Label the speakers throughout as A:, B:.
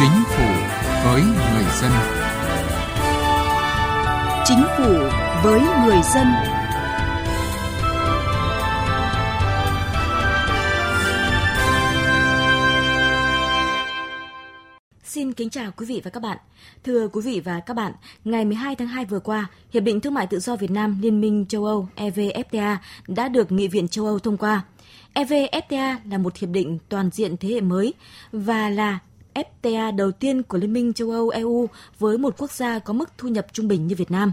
A: Chính phủ với người dân.
B: Chính phủ với người dân. Xin kính chào quý vị và các bạn. Thưa quý vị và các bạn, ngày 12 tháng 2 vừa qua, Hiệp định Thương mại Tự do Việt Nam Liên minh châu Âu EVFTA đã được Nghị viện châu Âu thông qua. EVFTA là một hiệp định toàn diện thế hệ mới và là FTA đầu tiên của Liên minh châu Âu EU với một quốc gia có mức thu nhập trung bình như Việt Nam.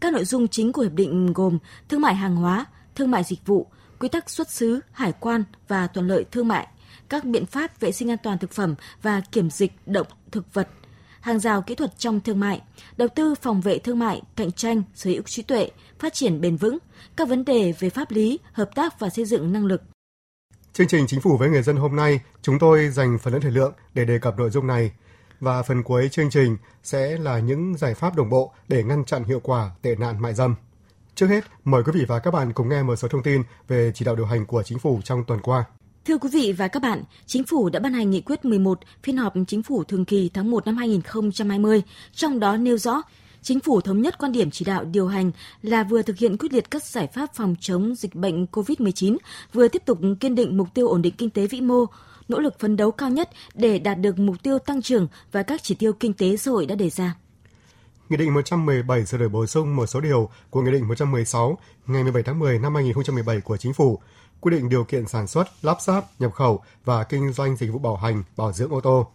B: Các nội dung chính của hiệp định gồm thương mại hàng hóa, thương mại dịch vụ, quy tắc xuất xứ, hải quan và thuận lợi thương mại, các biện pháp vệ sinh an toàn thực phẩm và kiểm dịch động thực vật, hàng rào kỹ thuật trong thương mại, đầu tư phòng vệ thương mại, cạnh tranh, sở hữu trí tuệ, phát triển bền vững, các vấn đề về pháp lý, hợp tác và xây dựng năng lực,
C: Chương trình Chính phủ với người dân hôm nay, chúng tôi dành phần lớn thời lượng để đề cập nội dung này. Và phần cuối chương trình sẽ là những giải pháp đồng bộ để ngăn chặn hiệu quả tệ nạn mại dâm. Trước hết, mời quý vị và các bạn cùng nghe một số thông tin về chỉ đạo điều hành của chính phủ trong tuần qua.
B: Thưa quý vị và các bạn, Chính phủ đã ban hành nghị quyết 11 phiên họp Chính phủ thường kỳ tháng 1 năm 2020, trong đó nêu rõ Chính phủ thống nhất quan điểm chỉ đạo điều hành là vừa thực hiện quyết liệt các giải pháp phòng chống dịch bệnh COVID-19, vừa tiếp tục kiên định mục tiêu ổn định kinh tế vĩ mô, nỗ lực phấn đấu cao nhất để đạt được mục tiêu tăng trưởng và các chỉ tiêu kinh tế xã hội đã đề ra.
C: Nghị định 117 sửa đổi bổ sung một số điều của Nghị định 116 ngày 17 tháng 10 năm 2017 của Chính phủ quy định điều kiện sản xuất, lắp ráp, nhập khẩu và kinh doanh dịch vụ bảo hành, bảo dưỡng ô tô.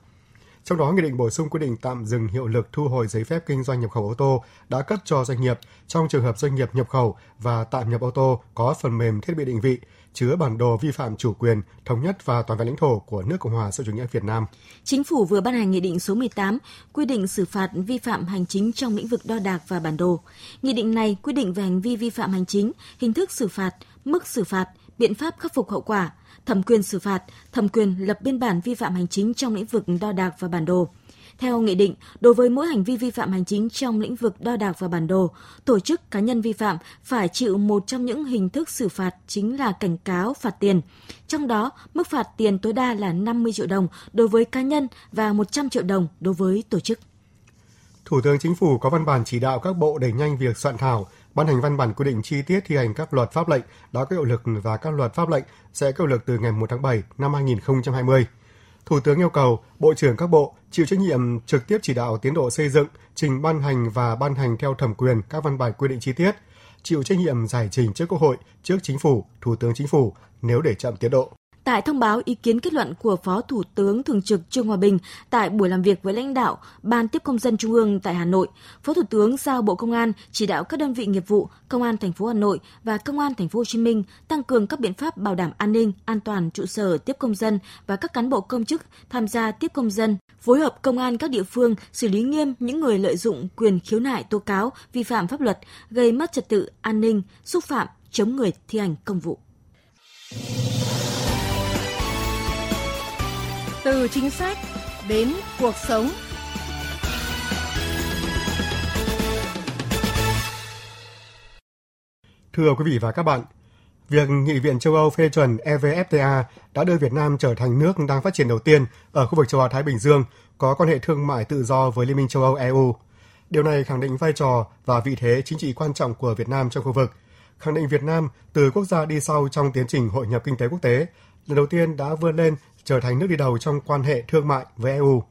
C: Trong đó, Nghị định bổ sung quy định tạm dừng hiệu lực thu hồi giấy phép kinh doanh nhập khẩu ô tô đã cấp cho doanh nghiệp trong trường hợp doanh nghiệp nhập khẩu và tạm nhập ô tô có phần mềm thiết bị định vị chứa bản đồ vi phạm chủ quyền, thống nhất và toàn vẹn lãnh thổ của nước Cộng hòa xã hội chủ nghĩa Việt Nam.
B: Chính phủ vừa ban hành Nghị định số 18 quy định xử phạt vi phạm hành chính trong lĩnh vực đo đạc và bản đồ. Nghị định này quy định về hành vi vi phạm hành chính, hình thức xử phạt, mức xử phạt, biện pháp khắc phục hậu quả, thẩm quyền xử phạt, thẩm quyền lập biên bản vi phạm hành chính trong lĩnh vực đo đạc và bản đồ. Theo nghị định, đối với mỗi hành vi vi phạm hành chính trong lĩnh vực đo đạc và bản đồ, tổ chức cá nhân vi phạm phải chịu một trong những hình thức xử phạt chính là cảnh cáo phạt tiền. Trong đó, mức phạt tiền tối đa là 50 triệu đồng đối với cá nhân và 100 triệu đồng đối với tổ chức.
C: Thủ tướng Chính phủ có văn bản chỉ đạo các bộ đẩy nhanh việc soạn thảo, ban hành văn bản quy định chi tiết thi hành các luật pháp lệnh đã có hiệu lực và các luật pháp lệnh sẽ có hiệu lực từ ngày 1 tháng 7 năm 2020. Thủ tướng yêu cầu Bộ trưởng các bộ chịu trách nhiệm trực tiếp chỉ đạo tiến độ xây dựng, trình ban hành và ban hành theo thẩm quyền các văn bản quy định chi tiết, chịu trách nhiệm giải trình trước Quốc hội, trước Chính phủ, Thủ tướng Chính phủ nếu để chậm tiến độ.
B: Tại thông báo ý kiến kết luận của Phó Thủ tướng Thường trực Trương Hòa Bình tại buổi làm việc với lãnh đạo Ban tiếp công dân Trung ương tại Hà Nội, Phó Thủ tướng giao Bộ Công an chỉ đạo các đơn vị nghiệp vụ, Công an thành phố Hà Nội và Công an thành phố Hồ Chí Minh tăng cường các biện pháp bảo đảm an ninh, an toàn trụ sở tiếp công dân và các cán bộ công chức tham gia tiếp công dân, phối hợp công an các địa phương xử lý nghiêm những người lợi dụng quyền khiếu nại tố cáo vi phạm pháp luật, gây mất trật tự an ninh, xúc phạm, chống người thi hành công vụ.
D: Từ chính sách đến cuộc sống.
C: Thưa quý vị và các bạn, việc Nghị viện châu Âu phê chuẩn EVFTA đã đưa Việt Nam trở thành nước đang phát triển đầu tiên ở khu vực châu Á-Thái Bình Dương có quan hệ thương mại tự do với Liên minh châu Âu EU. Điều này khẳng định vai trò và vị thế chính trị quan trọng của Việt Nam trong khu vực, khẳng định Việt Nam từ quốc gia đi sau trong tiến trình hội nhập kinh tế quốc tế, lần đầu tiên đã vươn lên trở thành nước đi đầu trong quan hệ thương mại với EU.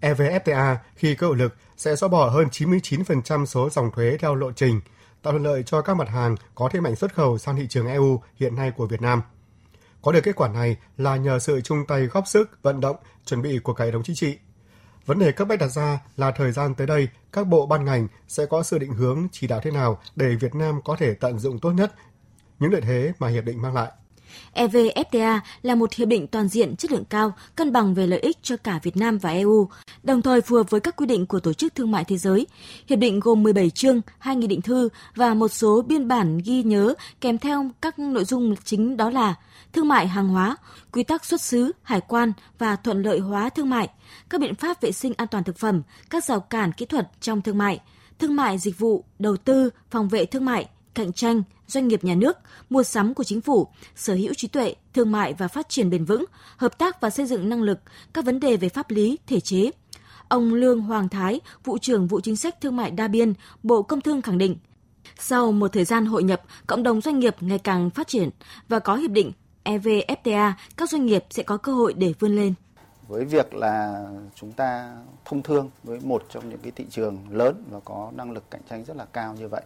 C: EVFTA khi có hiệu lực sẽ xóa bỏ hơn 99% số dòng thuế theo lộ trình, tạo thuận lợi cho các mặt hàng có thế mạnh xuất khẩu sang thị trường EU hiện nay của Việt Nam. Có được kết quả này là nhờ sự chung tay góp sức, vận động, chuẩn bị của cả hệ thống chính trị. Vấn đề cấp bách đặt ra là thời gian tới đây, các bộ ban ngành sẽ có sự định hướng chỉ đạo thế nào để Việt Nam có thể tận dụng tốt nhất những lợi thế mà hiệp định mang lại.
B: EVFTA là một hiệp định toàn diện chất lượng cao, cân bằng về lợi ích cho cả Việt Nam và EU, đồng thời phù hợp với các quy định của Tổ chức Thương mại Thế giới. Hiệp định gồm 17 chương, 2 nghị định thư và một số biên bản ghi nhớ kèm theo các nội dung chính đó là thương mại hàng hóa, quy tắc xuất xứ, hải quan và thuận lợi hóa thương mại, các biện pháp vệ sinh an toàn thực phẩm, các rào cản kỹ thuật trong thương mại, thương mại dịch vụ, đầu tư, phòng vệ thương mại, cạnh tranh, doanh nghiệp nhà nước, mua sắm của chính phủ, sở hữu trí tuệ, thương mại và phát triển bền vững, hợp tác và xây dựng năng lực, các vấn đề về pháp lý, thể chế, Ông Lương Hoàng Thái, vụ trưởng vụ chính sách thương mại đa biên, Bộ Công Thương khẳng định, sau một thời gian hội nhập, cộng đồng doanh nghiệp ngày càng phát triển và có hiệp định EVFTA, các doanh nghiệp sẽ có cơ hội để vươn lên.
E: Với việc là chúng ta thông thương với một trong những cái thị trường lớn và có năng lực cạnh tranh rất là cao như vậy,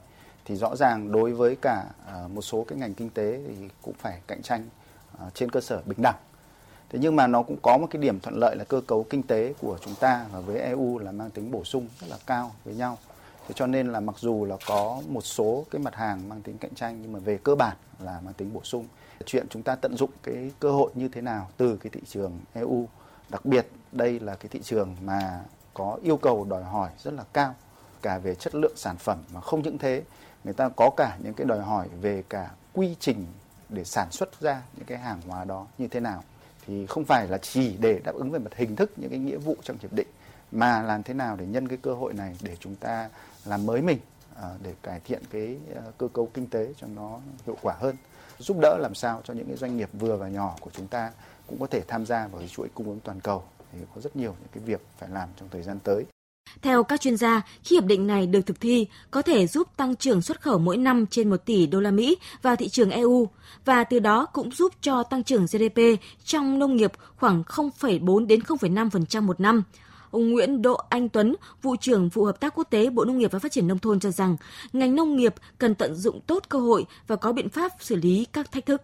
E: thì rõ ràng đối với cả à, một số cái ngành kinh tế thì cũng phải cạnh tranh à, trên cơ sở bình đẳng. Thế nhưng mà nó cũng có một cái điểm thuận lợi là cơ cấu kinh tế của chúng ta và với EU là mang tính bổ sung rất là cao với nhau. Thế cho nên là mặc dù là có một số cái mặt hàng mang tính cạnh tranh nhưng mà về cơ bản là mang tính bổ sung. Chuyện chúng ta tận dụng cái cơ hội như thế nào từ cái thị trường EU, đặc biệt đây là cái thị trường mà có yêu cầu đòi hỏi rất là cao cả về chất lượng sản phẩm mà không những thế người ta có cả những cái đòi hỏi về cả quy trình để sản xuất ra những cái hàng hóa đó như thế nào. Thì không phải là chỉ để đáp ứng về mặt hình thức những cái nghĩa vụ trong hiệp định, mà làm thế nào để nhân cái cơ hội này để chúng ta làm mới mình à, để cải thiện cái à, cơ cấu kinh tế cho nó hiệu quả hơn. Giúp đỡ làm sao cho những cái doanh nghiệp vừa và nhỏ của chúng ta cũng có thể tham gia vào cái chuỗi cung ứng toàn cầu. Thì có rất nhiều những cái việc phải làm trong thời gian tới
B: theo các chuyên gia, khi hiệp định này được thực thi, có thể giúp tăng trưởng xuất khẩu mỗi năm trên 1 tỷ đô la Mỹ vào thị trường EU và từ đó cũng giúp cho tăng trưởng GDP trong nông nghiệp khoảng 0,4 đến 0,5% một năm. Ông Nguyễn Đỗ Anh Tuấn, vụ trưởng vụ hợp tác quốc tế Bộ Nông nghiệp và Phát triển nông thôn cho rằng, ngành nông nghiệp cần tận dụng tốt cơ hội và có biện pháp xử lý các thách thức.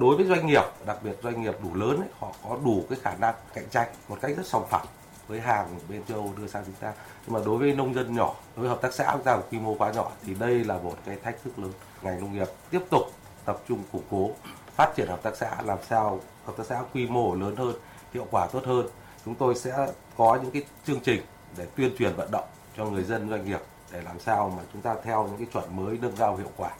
F: Đối với doanh nghiệp, đặc biệt doanh nghiệp đủ lớn, ấy, họ có đủ cái khả năng cạnh tranh một cách rất sòng phẳng với hàng bên châu Âu đưa sang chúng ta. Nhưng mà đối với nông dân nhỏ, đối với hợp tác xã chúng ta quy mô quá nhỏ, thì đây là một cái thách thức lớn. Ngành nông nghiệp tiếp tục tập trung củng cố, phát triển hợp tác xã, làm sao hợp tác xã quy mô lớn hơn, hiệu quả tốt hơn. Chúng tôi sẽ có những cái chương trình để tuyên truyền vận động cho người dân, doanh nghiệp để làm sao mà chúng ta theo những cái chuẩn mới nâng cao hiệu quả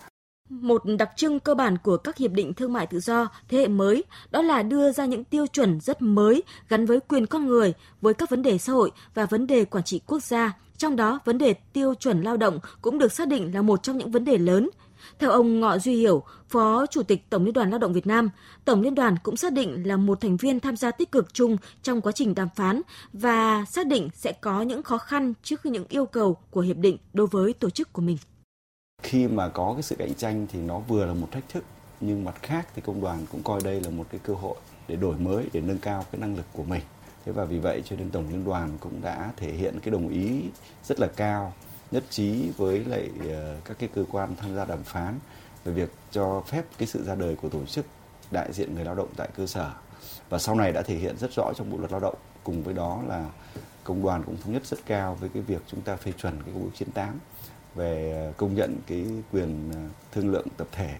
B: một đặc trưng cơ bản của các hiệp định thương mại tự do thế hệ mới đó là đưa ra những tiêu chuẩn rất mới gắn với quyền con người, với các vấn đề xã hội và vấn đề quản trị quốc gia. Trong đó, vấn đề tiêu chuẩn lao động cũng được xác định là một trong những vấn đề lớn. Theo ông Ngọ Duy Hiểu, Phó Chủ tịch Tổng Liên đoàn Lao động Việt Nam, Tổng Liên đoàn cũng xác định là một thành viên tham gia tích cực chung trong quá trình đàm phán và xác định sẽ có những khó khăn trước những yêu cầu của hiệp định đối với tổ chức của mình
G: khi mà có cái sự cạnh tranh thì nó vừa là một thách thức, nhưng mặt khác thì công đoàn cũng coi đây là một cái cơ hội để đổi mới, để nâng cao cái năng lực của mình. Thế và vì vậy cho nên tổng liên đoàn cũng đã thể hiện cái đồng ý rất là cao, nhất trí với lại ờ, các cái cơ quan tham gia đàm phán về việc cho phép cái sự ra đời của tổ chức đại diện người lao động tại cơ sở. Và sau này đã thể hiện rất rõ trong bộ luật lao động, cùng với đó là công đoàn cũng thống nhất rất cao với cái việc chúng ta phê chuẩn cái công ước 98 về ờ, công nhận cái quyền ờ, thương lượng tập thể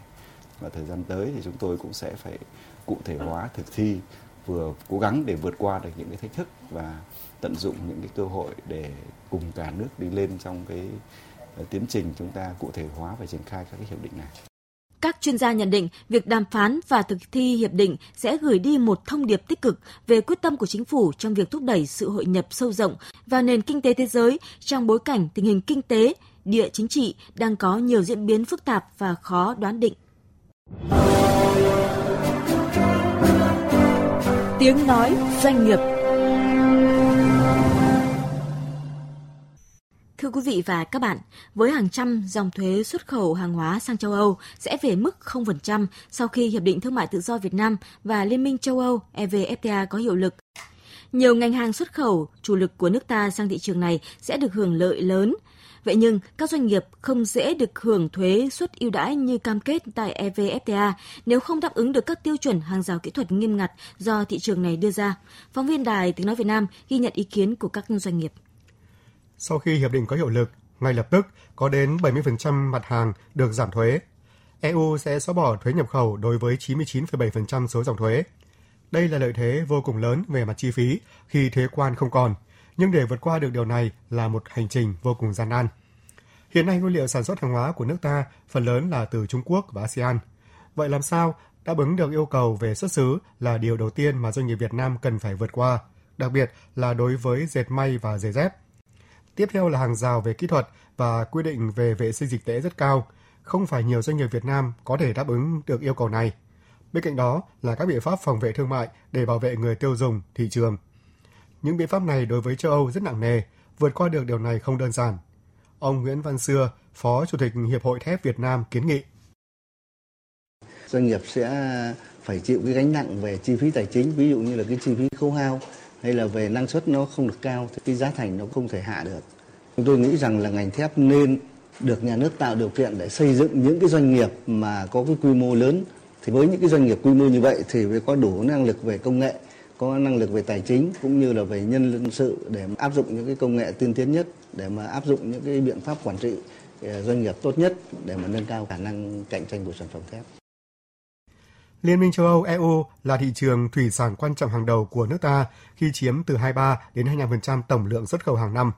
G: và thời gian tới thì chúng tôi cũng sẽ phải cụ thể hóa thực thi vừa cố gắng để vượt qua được những cái thách thức và tận dụng những cái cơ hội để cùng cả nước đi lên trong cái ờ, tiến trình chúng ta cụ thể hóa và triển khai các cái hiệp định này.
B: Các chuyên gia nhận định việc đàm phán và thực thi hiệp định sẽ gửi đi một thông điệp tích cực về quyết tâm của chính phủ trong việc thúc đẩy sự hội nhập sâu rộng vào nền kinh tế thế giới trong bối cảnh tình hình kinh tế, địa chính trị đang có nhiều diễn biến phức tạp và khó đoán định. Tiếng nói doanh nghiệp Thưa quý vị và các bạn, với hàng trăm dòng thuế xuất khẩu hàng hóa sang châu Âu sẽ về mức 0% sau khi Hiệp định Thương mại Tự do Việt Nam và Liên minh châu Âu EVFTA có hiệu lực. Nhiều ngành hàng xuất khẩu chủ lực của nước ta sang thị trường này sẽ được hưởng lợi lớn Vậy nhưng, các doanh nghiệp không dễ được hưởng thuế suất ưu đãi như cam kết tại EVFTA nếu không đáp ứng được các tiêu chuẩn hàng rào kỹ thuật nghiêm ngặt do thị trường này đưa ra. Phóng viên Đài Tiếng Nói Việt Nam ghi nhận ý kiến của các doanh nghiệp.
C: Sau khi hiệp định có hiệu lực, ngay lập tức có đến 70% mặt hàng được giảm thuế. EU sẽ xóa bỏ thuế nhập khẩu đối với 99,7% số dòng thuế. Đây là lợi thế vô cùng lớn về mặt chi phí khi thuế quan không còn – nhưng để vượt qua được điều này là một hành trình vô cùng gian nan. Hiện nay nguyên liệu sản xuất hàng hóa của nước ta phần lớn là từ Trung Quốc và ASEAN. Vậy làm sao đáp ứng được yêu cầu về xuất xứ là điều đầu tiên mà doanh nghiệp Việt Nam cần phải vượt qua, đặc biệt là đối với dệt may và giày dép. Tiếp theo là hàng rào về kỹ thuật và quy định về vệ sinh dịch tễ rất cao. Không phải nhiều doanh nghiệp Việt Nam có thể đáp ứng được yêu cầu này. Bên cạnh đó là các biện pháp phòng vệ thương mại để bảo vệ người tiêu dùng, thị trường những biện pháp này đối với châu Âu rất nặng nề, vượt qua được điều này không đơn giản. Ông Nguyễn Văn Xưa, Phó Chủ tịch Hiệp hội Thép Việt Nam kiến nghị.
H: Doanh nghiệp sẽ phải chịu cái gánh nặng về chi phí tài chính, ví dụ như là cái chi phí khấu hao hay là về năng suất nó không được cao thì cái giá thành nó không thể hạ được. Chúng tôi nghĩ rằng là ngành thép nên được nhà nước tạo điều kiện để xây dựng những cái doanh nghiệp mà có cái quy mô lớn thì với những cái doanh nghiệp quy mô như vậy thì phải có đủ năng lực về công nghệ có năng lực về tài chính cũng như là về nhân sự để áp dụng những cái công nghệ tiên tiến nhất để mà áp dụng những cái biện pháp quản trị ờ, doanh nghiệp tốt nhất để mà nâng cao khả năng cạnh tranh của sản phẩm thép.
C: Liên minh châu Âu EU là thị trường thủy sản quan trọng hàng đầu của nước ta khi chiếm từ 23 đến 25% tổng lượng xuất khẩu hàng năm.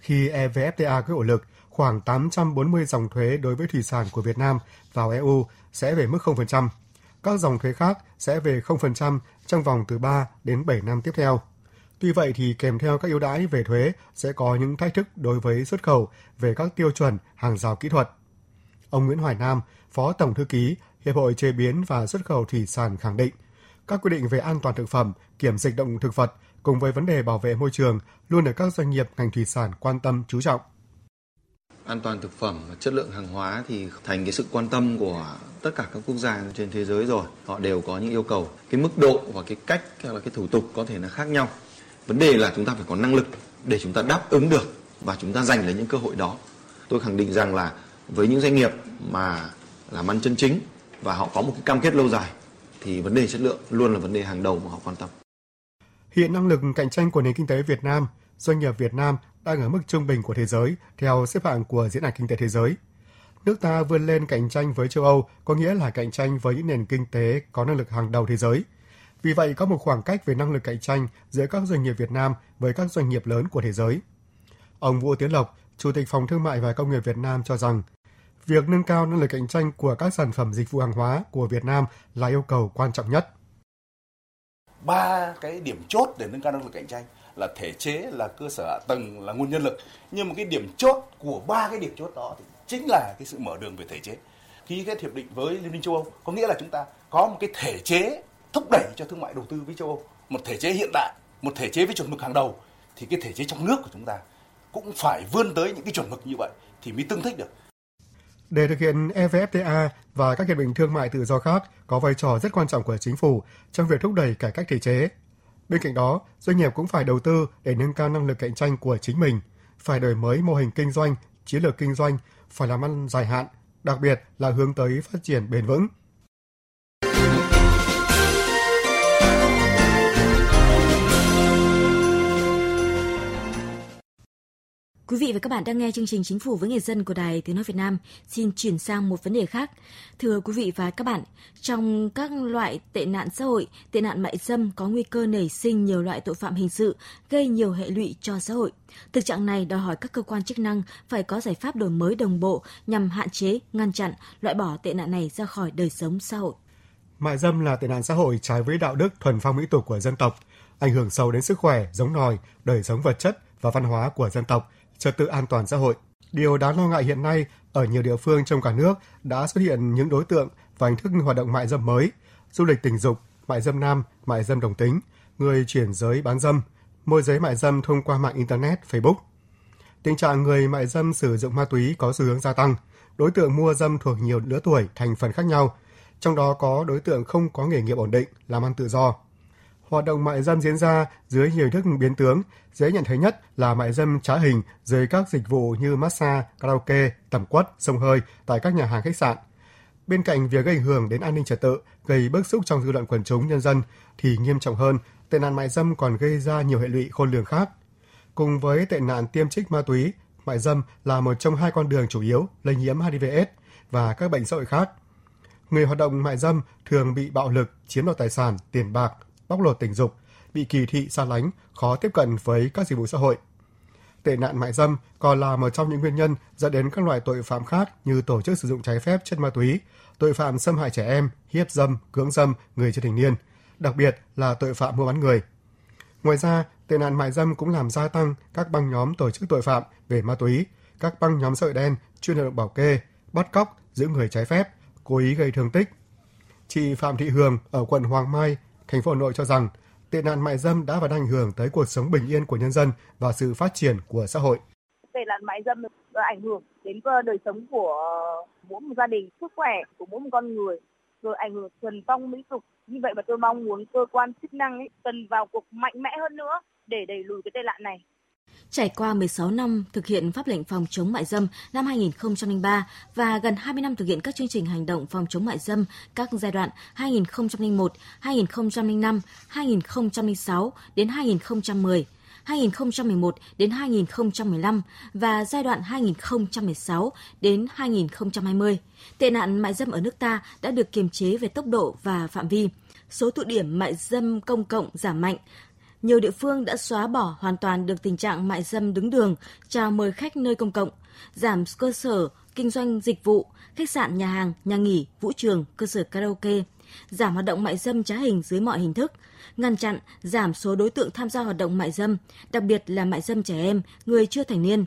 C: Khi EVFTA có hiệu lực, khoảng 840 dòng thuế đối với thủy sản của Việt Nam vào EU sẽ về mức 0%. Các dòng thuế khác sẽ về 0% trong vòng từ 3 đến 7 năm tiếp theo. Tuy vậy thì kèm theo các ưu đãi về thuế sẽ có những thách thức đối với xuất khẩu về các tiêu chuẩn hàng rào kỹ thuật. Ông Nguyễn Hoài Nam, Phó Tổng Thư ký Hiệp hội Chế biến và Xuất khẩu Thủy sản khẳng định, các quy định về an toàn thực phẩm, kiểm dịch động thực vật cùng với vấn đề bảo vệ môi trường luôn được các doanh nghiệp ngành thủy sản quan tâm chú trọng
I: an toàn thực phẩm và chất lượng hàng hóa thì thành cái sự quan tâm của tất cả các quốc gia trên thế giới rồi. Họ đều có những yêu cầu. Cái mức độ và cái cách hay là cái thủ tục có thể là khác nhau. Vấn đề là chúng ta phải có năng lực để chúng ta đáp ứng được và chúng ta giành lấy những cơ hội đó. Tôi khẳng định rằng là với những doanh nghiệp mà làm ăn chân chính và họ có một cái cam kết lâu dài thì vấn đề chất lượng luôn là vấn đề hàng đầu mà họ quan tâm.
C: Hiện năng lực cạnh tranh của nền kinh tế Việt Nam doanh nghiệp Việt Nam đang ở mức trung bình của thế giới theo xếp hạng của Diễn đàn Kinh tế Thế giới. Nước ta vươn lên cạnh tranh với châu Âu có nghĩa là cạnh tranh với những nền kinh tế có năng lực hàng đầu thế giới. Vì vậy, có một khoảng cách về năng lực cạnh tranh giữa các doanh nghiệp Việt Nam với các doanh nghiệp lớn của thế giới. Ông Vũ Tiến Lộc, Chủ tịch Phòng Thương mại và Công nghiệp Việt Nam cho rằng, việc nâng cao năng lực cạnh tranh của các sản phẩm dịch vụ hàng hóa của Việt Nam là yêu cầu quan trọng nhất.
J: Ba cái điểm chốt để nâng cao năng lực cạnh tranh là thể chế là cơ sở hạ tầng là nguồn nhân lực. Nhưng một cái điểm chốt của ba cái điểm chốt đó thì chính là cái sự mở đường về thể chế. Ký kết hiệp định với liên minh châu âu có nghĩa là chúng ta có một cái thể chế thúc đẩy cho thương mại đầu tư với châu âu. Một thể chế hiện đại một thể chế với chuẩn mực hàng đầu. Thì cái thể chế trong nước của chúng ta cũng phải vươn tới những cái chuẩn mực như vậy thì mới tương thích được.
C: Để thực hiện EVFTA và các hiệp định thương mại tự do khác có vai trò rất quan trọng của chính phủ trong việc thúc đẩy cải cách thể chế, Bên cạnh đó, doanh nghiệp cũng phải đầu tư để nâng cao năng lực cạnh tranh của chính mình, phải đổi mới mô hình kinh doanh, chiến lược kinh doanh, phải làm ăn dài hạn, đặc biệt là hướng tới phát triển bền vững.
B: Quý vị và các bạn đang nghe chương trình Chính phủ với người dân của Đài Tiếng Nói Việt Nam. Xin chuyển sang một vấn đề khác. Thưa quý vị và các bạn, trong các loại tệ nạn xã hội, tệ nạn mại dâm có nguy cơ nảy sinh nhiều loại tội phạm hình sự, gây nhiều hệ lụy cho xã hội. Thực trạng này đòi hỏi các cơ quan chức năng phải có giải pháp đổi mới đồng bộ nhằm hạn chế, ngăn chặn, loại bỏ tệ nạn này ra khỏi đời sống xã hội.
C: Mại dâm là tệ nạn xã hội trái với đạo đức thuần phong mỹ tục của dân tộc, ảnh hưởng sâu đến sức khỏe, giống nòi, đời sống vật chất và văn hóa của dân tộc – trật tự an toàn xã hội. Điều đáng lo ngại hiện nay, ở nhiều địa phương trong cả nước đã xuất hiện những đối tượng và hình thức hoạt động mại dâm mới, du lịch tình dục, mại dâm nam, mại dâm đồng tính, người chuyển giới bán dâm, môi giới mại dâm thông qua mạng Internet, Facebook. Tình trạng người mại dâm sử dụng ma túy có xu hướng gia tăng. Đối tượng mua dâm thuộc nhiều lứa tuổi, thành phần khác nhau. Trong đó có đối tượng không có nghề nghiệp ổn định, làm ăn tự do, hoạt động mại dâm diễn ra dưới nhiều thức biến tướng. Dễ nhận thấy nhất là mại dâm trá hình dưới các dịch vụ như massage, karaoke, tẩm quất, sông hơi tại các nhà hàng khách sạn. Bên cạnh việc gây ảnh hưởng đến an ninh trật tự, gây bức xúc trong dư luận quần chúng nhân dân, thì nghiêm trọng hơn, tệ nạn mại dâm còn gây ra nhiều hệ lụy khôn lường khác. Cùng với tệ nạn tiêm trích ma túy, mại dâm là một trong hai con đường chủ yếu lây nhiễm HIV/AIDS và các bệnh xã hội khác. Người hoạt động mại dâm thường bị bạo lực, chiếm đoạt tài sản, tiền bạc, bóc lột tình dục, bị kỳ thị xa lánh, khó tiếp cận với các dịch vụ xã hội. Tệ nạn mại dâm còn là một trong những nguyên nhân dẫn đến các loại tội phạm khác như tổ chức sử dụng trái phép chất ma túy, tội phạm xâm hại trẻ em, hiếp dâm, cưỡng dâm người chưa thành niên, đặc biệt là tội phạm mua bán người. Ngoài ra, tệ nạn mại dâm cũng làm gia tăng các băng nhóm tổ chức tội phạm về ma túy, các băng nhóm sợi đen chuyên hoạt động bảo kê, bắt cóc, giữ người trái phép, cố ý gây thương tích. Chị Phạm Thị Hường ở quận Hoàng Mai, thành phố Hà Nội cho rằng tệ nạn mại dâm đã và đang ảnh hưởng tới cuộc sống bình yên của nhân dân và sự phát triển của xã hội.
K: Tệ nạn mại dâm ảnh hưởng đến ờ, đời sống của mỗi một gia đình, sức khỏe của mỗi một con người, rồi ảnh hưởng thuần phong mỹ tục. Như vậy mà tôi mong muốn cơ quan chức năng ấy cần vào cuộc mạnh mẽ hơn nữa để đẩy lùi cái tệ nạn này.
B: Trải qua 16 năm thực hiện pháp lệnh phòng chống mại dâm năm 2003 và gần 20 năm thực hiện các chương trình hành động phòng chống mại dâm các giai đoạn 2001, 2005, 2006 đến 2010, 2011 đến 2015 và giai đoạn 2016 đến 2020, tệ nạn mại dâm ở nước ta đã được kiềm chế về tốc độ và phạm vi. Số tụ điểm mại dâm công cộng giảm mạnh, nhiều địa phương đã xóa bỏ hoàn toàn được tình trạng mại dâm đứng đường, chào mời khách nơi công cộng, giảm cơ sở kinh doanh dịch vụ, khách sạn, nhà hàng, nhà nghỉ, vũ trường, cơ sở karaoke, giảm hoạt động mại dâm trá hình dưới mọi hình thức, ngăn chặn, giảm số đối tượng tham gia hoạt động mại dâm, đặc biệt là mại dâm trẻ em, người chưa thành niên.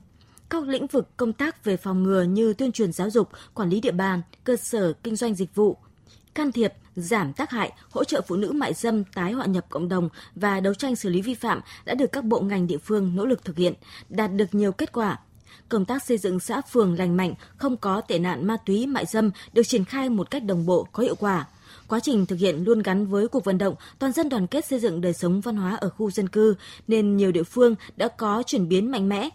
B: Các lĩnh vực công tác về phòng ngừa như tuyên truyền giáo dục, quản lý địa bàn, cơ sở kinh doanh dịch vụ, can thiệp, giảm tác hại, hỗ trợ phụ nữ mại dâm tái hòa nhập cộng đồng và đấu tranh xử lý vi phạm đã được các bộ ngành địa phương nỗ lực thực hiện, đạt được nhiều kết quả. Công tác xây dựng xã phường lành mạnh, không có tệ nạn ma túy mại dâm được triển khai một cách đồng bộ có hiệu quả. Quá trình thực hiện luôn gắn với cuộc vận động toàn dân đoàn kết xây dựng đời sống văn hóa ở khu dân cư nên nhiều địa phương đã có chuyển biến mạnh mẽ,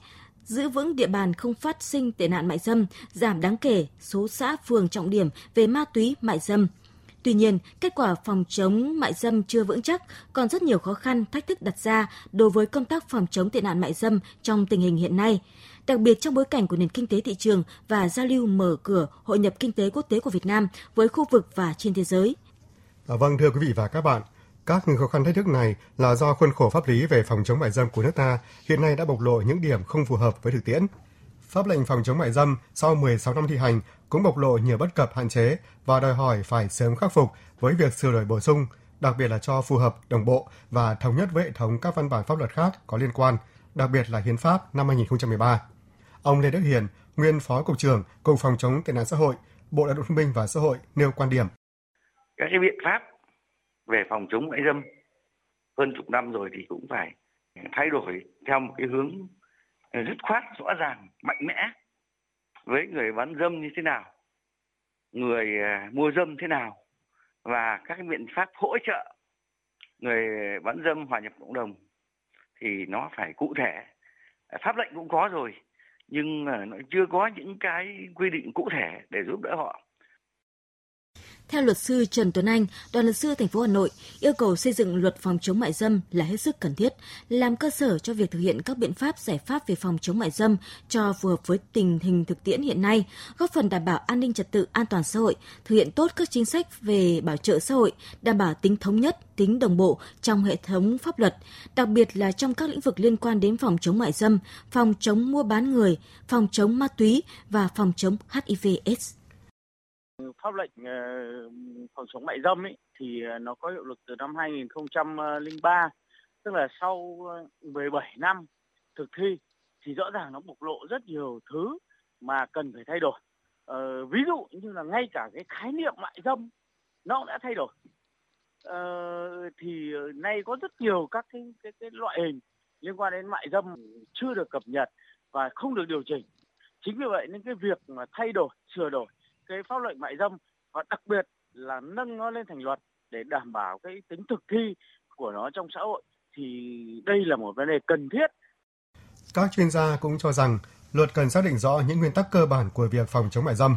B: giữ vững địa bàn không phát sinh tệ nạn mại dâm, giảm đáng kể số xã phường trọng điểm về ma túy mại dâm. Tuy nhiên, kết quả phòng chống mại dâm chưa vững chắc, còn rất nhiều khó khăn, thách thức đặt ra đối với công tác phòng chống tệ nạn mại dâm trong tình hình hiện nay, đặc biệt trong bối cảnh của nền kinh tế thị trường và giao lưu mở cửa hội nhập kinh tế quốc tế của Việt Nam với khu vực và trên thế giới.
C: À, vâng thưa quý vị và các bạn, các khó khăn thách thức này là do khuôn khổ pháp lý về phòng chống mại dâm của nước ta hiện nay đã bộc lộ những điểm không phù hợp với thực tiễn. Pháp lệnh phòng chống mại dâm sau 16 năm thi hành cũng bộc lộ nhiều bất cập hạn chế và đòi hỏi phải sớm khắc phục với việc sửa đổi bổ sung, đặc biệt là cho phù hợp, đồng bộ và thống nhất với hệ thống các văn bản pháp luật khác có liên quan, đặc biệt là Hiến pháp năm 2013. Ông Lê Đức Hiền, nguyên Phó Cục trưởng Cục Phòng chống tệ nạn xã hội, Bộ Lao động Thương binh và Xã hội nêu quan điểm.
L: Các cái biện pháp về phòng chống mại dâm hơn chục năm rồi thì cũng phải thay đổi theo một cái hướng rất khoát rõ ràng, mạnh mẽ với người bán dâm như thế nào, người à, mua dâm thế nào và các biện pháp hỗ trợ người bán dâm hòa nhập cộng đồng thì nó phải cụ thể. Pháp lệnh cũng có rồi, nhưng à, nó chưa có những cái quy định cụ thể để giúp đỡ họ
B: theo luật sư Trần Tuấn Anh, đoàn luật sư thành phố Hà Nội yêu cầu xây dựng luật phòng chống mại dâm là hết sức cần thiết, làm cơ sở cho việc thực hiện các biện pháp giải pháp về phòng chống mại dâm cho phù hợp với tình hình thực tiễn hiện nay, góp phần đảm bảo an ninh trật tự, an toàn xã hội, thực hiện tốt các chính sách về bảo trợ xã hội, đảm bảo tính thống nhất, tính đồng bộ trong hệ thống pháp luật, đặc biệt là trong các lĩnh vực liên quan đến phòng chống mại dâm, phòng chống mua bán người, phòng chống ma túy và phòng chống HIV/AIDS
M: pháp lệnh ờ, phòng chống mại dâm ấy thì ờ, nó có hiệu lực từ năm 2003 ờ, tức là sau 17 năm thực thi thì rõ ràng nó bộc lộ rất nhiều thứ mà cần phải thay đổi. Ờ, ví dụ như là ngay cả cái khái niệm mại dâm nó cũng đã thay đổi. Ờ, thì nay có rất nhiều các cái, cái cái loại hình liên quan đến mại dâm chưa được cập nhật và không được điều chỉnh. Chính vì vậy nên cái việc mà thay đổi sửa đổi cái pháp lệnh mại dâm và đặc biệt là nâng nó lên thành luật để đảm bảo cái tính thực thi của nó trong xã hội thì đây là một vấn đề cần thiết.
C: Các chuyên gia cũng cho rằng luật cần xác định rõ những nguyên tắc cơ bản của việc phòng chống mại dâm.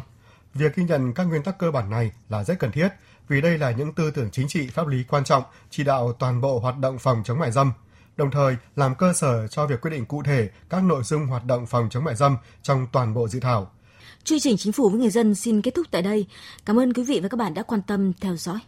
C: Việc ghi nhận các nguyên tắc cơ bản này là rất cần thiết vì đây là những tư tưởng chính trị pháp lý quan trọng chỉ đạo toàn bộ hoạt động phòng chống mại dâm, đồng thời làm cơ sở cho việc quyết định cụ thể các nội dung hoạt động phòng chống mại dâm trong toàn bộ dự thảo.
B: Chương trình Chính phủ với người dân xin kết thúc tại đây. Cảm ơn quý vị và các bạn đã quan tâm theo dõi.